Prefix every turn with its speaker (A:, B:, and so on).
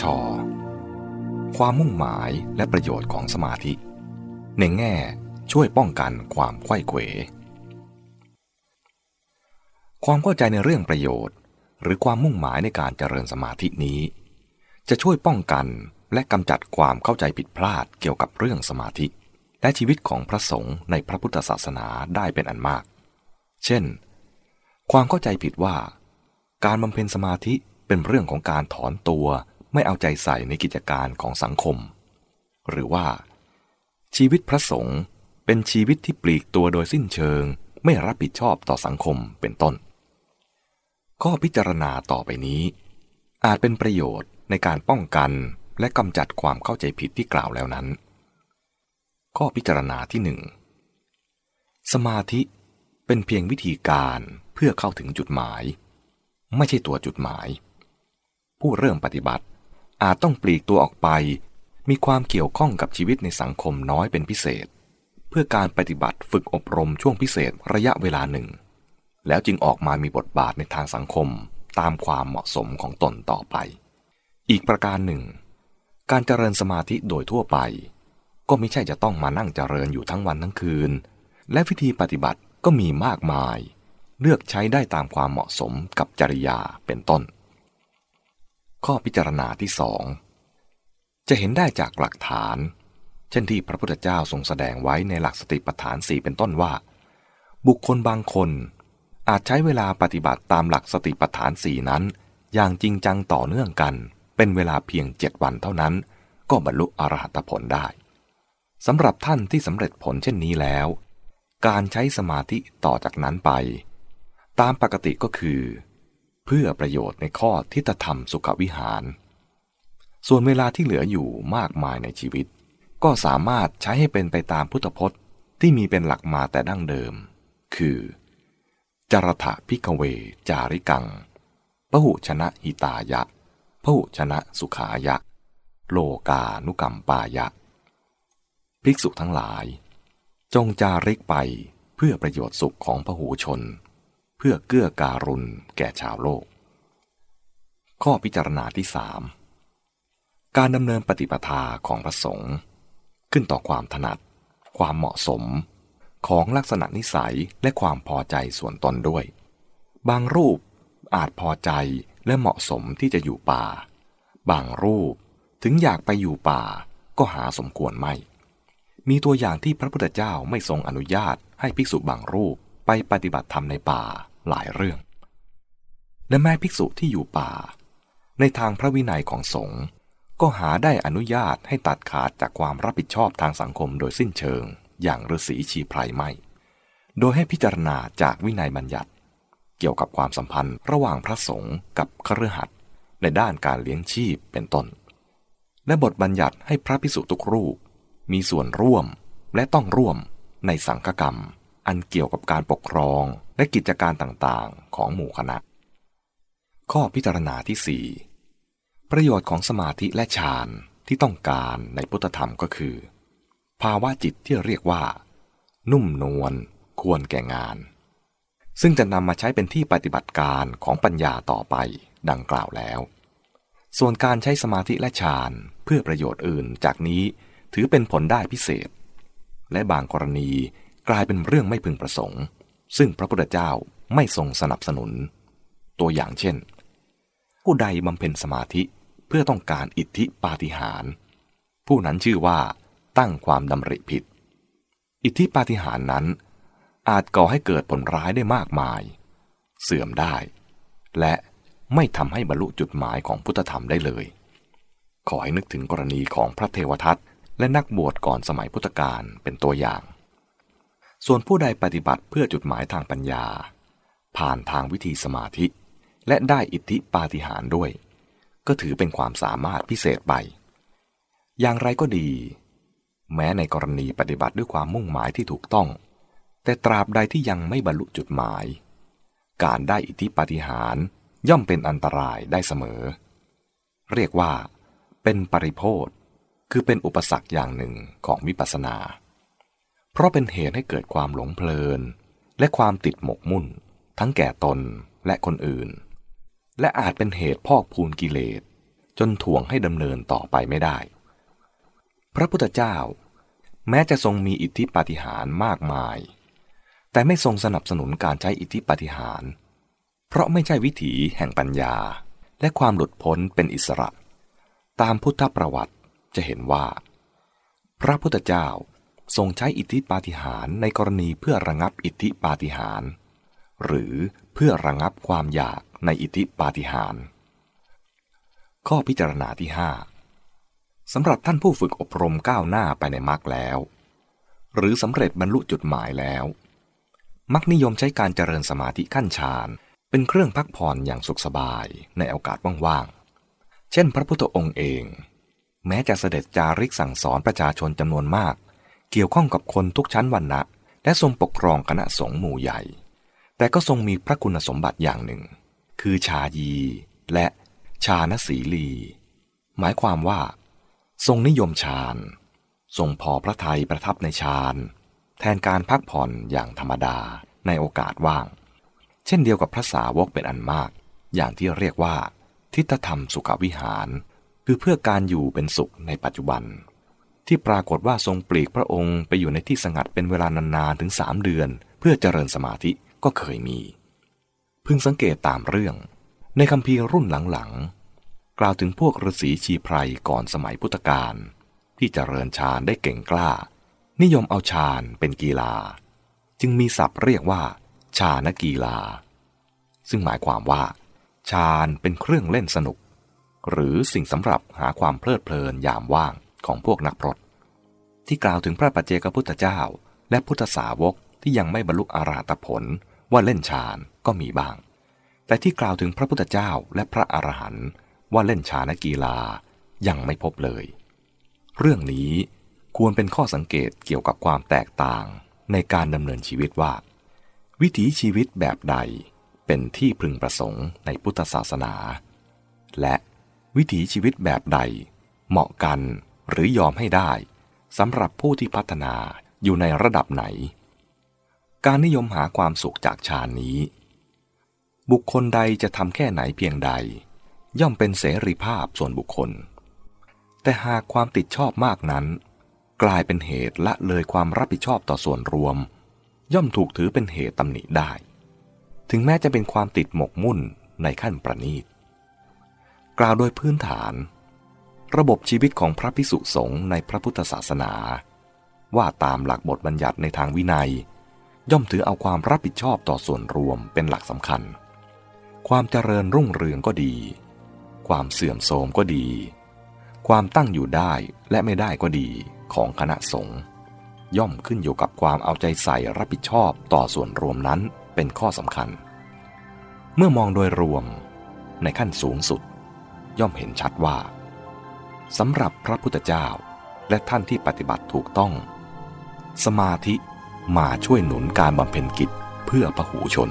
A: ช ความมุ่งหมายและประโยชน์ของสมาธิ ในแง่ช่วยป้องกันความไข้เขว ความเข้าใจในเรื่องประโยชน์ หรือความมุ่งหมายในการเจริญสมาธินี้ จะช่วยป้องกันและกำจัดความเข้าใจผิดพลาดเกี่ยวกับเรื่องสมาธิ และชีวิตของพระสงฆ์ในพระพุทธศาสนาได้เป็นอันมาก เช่น ความเข้าใจผิดว่า การบำเพ็ญสมาธิเป็นเรื่องของการถอนตัว ไม่เอาใจใส่ในกิจการของสังคม หรือว่า ชีวิตพระสงฆ์เป็นชีวิตที่ปลีกตัวโดยสิ้นเชิง ไม่รับผิดชอบต่อสังคมเป็นต้น ข้อพิจารณาต่อไปนี้ อาจเป็นประโยชน์ในการป้องกันและกำจัดความเข้าใจผิดที่กล่าวแล้วนั้น ข้อพิจารณาที่หนึ่งสมาธิเป็นเพียงวิธีการเพื่อเข้าถึงจุดหมาย ไม่ใช่ตัวจุดหมาย ผู้เริ่มปฏิบัติ อาจต้องปลีกตัวออกไป มีความเกี่ยวข้องกับชีวิตในสังคมน้อยเป็นพิเศษ เพื่อการปฏิบัติฝึกอบรมช่วงพิเศษระยะเวลาหนึ่ง แล้วจึงออกมามีบทบาทในทางสังคมตามความเหมาะสมของตนต่อไป อีกประการหนึ่ง การเจริญสมาธิโดยทั่วไป ก็ไม่ใช่จะต้องมานั่งเจริญอยู่ทั้งวันทั้งคืน และวิธีปฏิบัติก็มีมากมาย เลือกใช้ได้ตามความเหมาะสมกับจริยาเป็นต้น ข้อพิจารณาที่สองจะเห็นได้จากหลักฐาน เช่นที่พระพุทธเจ้าทรงแสดงไว้ในหลักสติปัฏฐานสี่เป็นต้นว่า บุคคลบางคนอาจใช้เวลาปฏิบัติตามหลักสติปัฏฐานสี่นั้น อย่างจริงจังต่อเนื่องกัน เป็นเวลาเพียงเจ็ดวันเท่านั้น ก็บรรลุอรหัตผลได้สำหรับท่านที่สำเร็จผลเช่นนี้แล้ว การใช้สมาธิต่อจากนั้นไป ตามปกติก็คือ เพื่อประโยชน์ในข้อทิฏฐธรรมสุขวิหาร ส่วนเวลาที่เหลืออยู่มากมายในชีวิต ก็สามารถใช้ให้เป็นไปตามพุทธพจน์ที่มีเป็นหลักมาแต่ดั้งเดิม คือ จรถะพิกเว จาริกังพหุชนะหิตายะพหุชนะสุขายะ โลกานุกรรมปายะ ภิกษุทั้งหลาย จงจาริกไปเพื่อประโยชน์สุขของพหูชน เพื่อเกื้อการุณแก่ชาวโลก ข้อพิจารณาที่สามการดำเนินปฏิปทาของพระสงฆ์ขึ้นต่อความถนัด ความเหมาะสม ของลักษณะนิสัยและความพอใจส่วนตนด้วย บางรูปอาจพอใจและเหมาะสมที่จะอยู่ป่า บางรูปถึงอยากไปอยู่ป่าก็หาสมควรไม่ มีตัวอย่างที่พระพุทธเจ้าไม่ทรงอนุญาตให้ภิกษุบางรูปไปปฏิบัติธรรมในป่า หลายเรื่อง และแม้ภิกษุที่อยู่ป่า ในทางพระวินัยของสงฆ์ก็หาได้อนุญาตให้ตัดขาดจากความรับผิดชอบทางสังคมโดยสิ้นเชิง อย่างฤาษีชีไพรไม่ โดยให้พิจารณาจากวินัยบัญญัติ เกี่ยวกับความสัมพันธ์ระหว่างพระสงฆ์กับคฤหัสถ์ในด้านการเลี้ยงชีพเป็นต้น และบทบัญญัติให้พระพิสุทุกรูป มีส่วนร่วมและต้องร่วมในสังฆกรรม อันเกี่ยวกับการปกครองและกิจการต่างๆ ของหมู่คณะ ข้อพิจารณาที่ 4 ประโยชน์ของสมาธิและฌานที่ต้องการในพุทธธรรมก็คือ ภาวะจิตที่เรียกว่า นุ่มนวลควรแก่งาน ซึ่งจะนำมาใช้เป็นที่ปฏิบัติการของปัญญาต่อไปดังกล่าวแล้ว ส่วนการใช้สมาธิและฌานเพื่อประโยชน์อื่นจากนี้ถือเป็นผลได้พิเศษ และบางกรณี กลายเป็นเรื่องไม่พึงประสงค์ ซึ่งพระพุทธเจ้าไม่ทรงสนับสนุน ตัวอย่างเช่น ผู้ใดบำเพ็ญสมาธิเพื่อต้องการอิทธิปาฏิหาริย์ผู้นั้นชื่อว่าตั้งความดำริผิด อิทธิปาฏิหาริย์นั้น อาจก่อให้เกิดผลร้ายได้มากมาย เสื่อมได้ และไม่ทำให้บรรลุจุดหมายของพุทธธรรมได้เลย ขอให้นึกถึงกรณีของพระเทวทัตและนักบวชก่อนสมัยพุทธกาลเป็นตัวอย่าง ส่วนผู้ใดปฏิบัติเพื่อจุดหมายทางปัญญา ผ่านทางวิธีสมาธิ และได้อิทธิปาฏิหาริย์ด้วย ก็ถือเป็นความสามารถพิเศษไป อย่างไรก็ดี แม้ในกรณีปฏิบัติด้วยความมุ่งหมายที่ถูกต้อง แต่ตราบใดที่ยังไม่บรรลุจุดหมาย การได้อิทธิปาฏิหาริย์ย่อมเป็นอันตรายได้เสมอ เรียกว่า เป็นปริโพธคือเป็นอุปสรรคอย่างหนึ่งของวิปัสสนา เพราะเป็นเหตุให้เกิดความหลงเพลิน และความติดหมกมุ่น ทั้งแก่ตนและคนอื่น และอาจเป็นเหตุพอกพูนกิเลส จนถ่วงให้ดำเนินต่อไปไม่ได้ พระพุทธเจ้า แม้จะทรงมีอิทธิปาฏิหาริย์มากมาย แต่ไม่ทรงสนับสนุนการใช้อิทธิปาฏิหาริย์เพราะไม่ใช่วิถีแห่งปัญญา และความหลุดพ้นเป็นอิสระ ตามพุทธประวัติจะเห็นว่า พระพุทธเจ้า ทรงใช้อิทธิปาฏิหาริย์ในกรณีเพื่อระงับอิทธิปาฏิหาริย์หรือเพื่อระงับความอยากในอิทธิปาฏิหาริย์ข้อพิจารณาที่ 5สำหรับท่านผู้ฝึกอบรมก้าวหน้าไปในมรรคแล้ว หรือสำเร็จบรรลุจุดหมายแล้ว มักนิยมใช้การเจริญสมาธิขั้นฌานเป็นเครื่องพักผ่อนอย่างสุขสบายในโอกาสว่างๆ เช่นพระพุทธองค์เอง แม้จะเสด็จจาริกสั่งสอนประชาชนจำนวนมาก เกี่ยวข้องกับคนทุกชั้นวรรณะ และทรงปกครองคณะสงฆ์หมู่ใหญ่ แต่ก็ทรงมีพระคุณสมบัติอย่างหนึ่ง คือชายี และชานสีลี หมายความว่า ทรงนิยมฌานทรงพอพระทัยประทับในฌานแทนการพักผ่อนอย่างธรรมดาในโอกาสว่าง เช่นเดียวกับพระสาวกเป็นอันมาก อย่างที่เรียกว่า ทิฏฐธรรมสุขวิหาร คือเพื่อการอยู่เป็นสุขในปัจจุบัน ที่ปรากฏว่าทรงปลีกพระองค์ไปอยู่ในที่สงัดเป็นเวลานานๆถึงสามเดือน เพื่อเจริญสมาธิก็เคยมี พึงสังเกตตามเรื่อง ในคำพีรุ่นหลังๆ กล่าวถึงพวกฤาษีชีไพรก่อนสมัยพุทธกาลที่เจริญฌานได้เก่งกล้า นิยมเอาฌานเป็นกีฬา จึงมีศัพท์เรียกว่าชานกีฬา ซึ่งหมายความว่าชาญเป็นเครื่องเล่นสนุก หรือสิ่งสำหรับหาความเพลิดเพลินยามว่าง ของพวกนักพรตที่กล่าวถึงพระปัจเจกพุทธเจ้า และพุทธสาวกที่ยังไม่บรรลุอาราตผลว่าเล่นฌานก็มีบ้าง แต่ที่กล่าวถึงพระพุทธเจ้าและพระอรหันต์ว่าเล่นฌานกีฬายังไม่พบเลย เรื่องนี้ควรเป็นข้อสังเกตเกี่ยวกับความแตกต่างในการดำเนินชีวิตว่า วิถีชีวิตแบบใดเป็นที่พึงประสงค์ในพุทธศาสนา และวิถีชีวิตแบบใดเหมาะกัน หรือยอมให้ได้สำหรับผู้ที่พัฒนาอยู่ในระดับไหน การนิยมหาความสุขจากฌานนี้ บุคคลใดจะทำแค่ไหนเพียงใด ย่อมเป็นเสรีภาพส่วนบุคคล แต่หากความติดชอบมากนั้น กลายเป็นเหตุละเลยความรับผิดชอบต่อส่วนรวม ย่อมถูกถือเป็นเหตุตำหนิได้ ถึงแม้จะเป็นความติดหมกมุ่นในขั้นประณีตกล่าวโดยพื้นฐาน ระบบชีวิตของพระพิสุสงฆ์ในพระพุทธศาสนา ว่าตามหลักบทบัญญัติในทางวินัย ย่อมถือเอาความรับผิดชอบต่อส่วนรวมเป็นหลักสำคัญ ความเจริญรุ่งเรืองก็ดี ความเสื่อมโทรมก็ดี ความตั้งอยู่ได้และไม่ได้ก็ดีของคณะสงฆ์ย่อมขึ้นอยู่กับความเอาใจใส่รับผิดชอบต่อส่วนรวมนั้นเป็นข้อสำคัญ เมื่อมองโดยรวมในขั้นสูงสุด ย่อมเห็นชัดว่า สำหรับพระพุทธเจ้า และท่านที่ปฏิบัติถูกต้อง สมาธิมาช่วยหนุนการบำเพ็ญกิจเพื่อพระหูชน